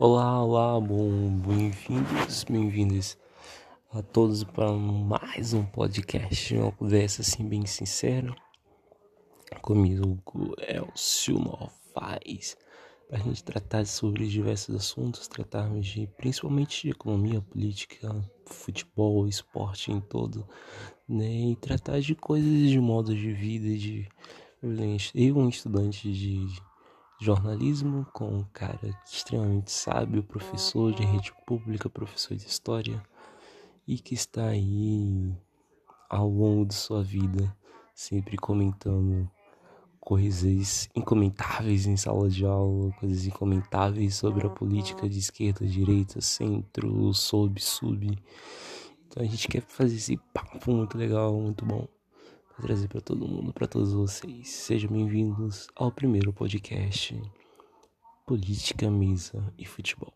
Olá, olá, bom, bem-vindos, bem-vindas a todos para mais um podcast, uma conversa assim bem sincera comigo, Elcio Novaes, para a gente tratar sobre diversos assuntos, tratarmos de principalmente de economia, política, futebol, esporte em todo, né, e tratar de coisas de modo de vida, de eu um estudante de jornalismo com um cara extremamente sábio, professor de rede pública, professor de história e que está aí ao longo de sua vida sempre comentando coisas incomentáveis em sala de aula, coisas incomentáveis sobre a política de esquerda, direita, centro, sob, sub. Então a gente quer fazer esse papo muito legal, muito bom trazer para todo mundo, para todos vocês. Sejam bem-vindos ao primeiro podcast Política, Mesa e Futebol.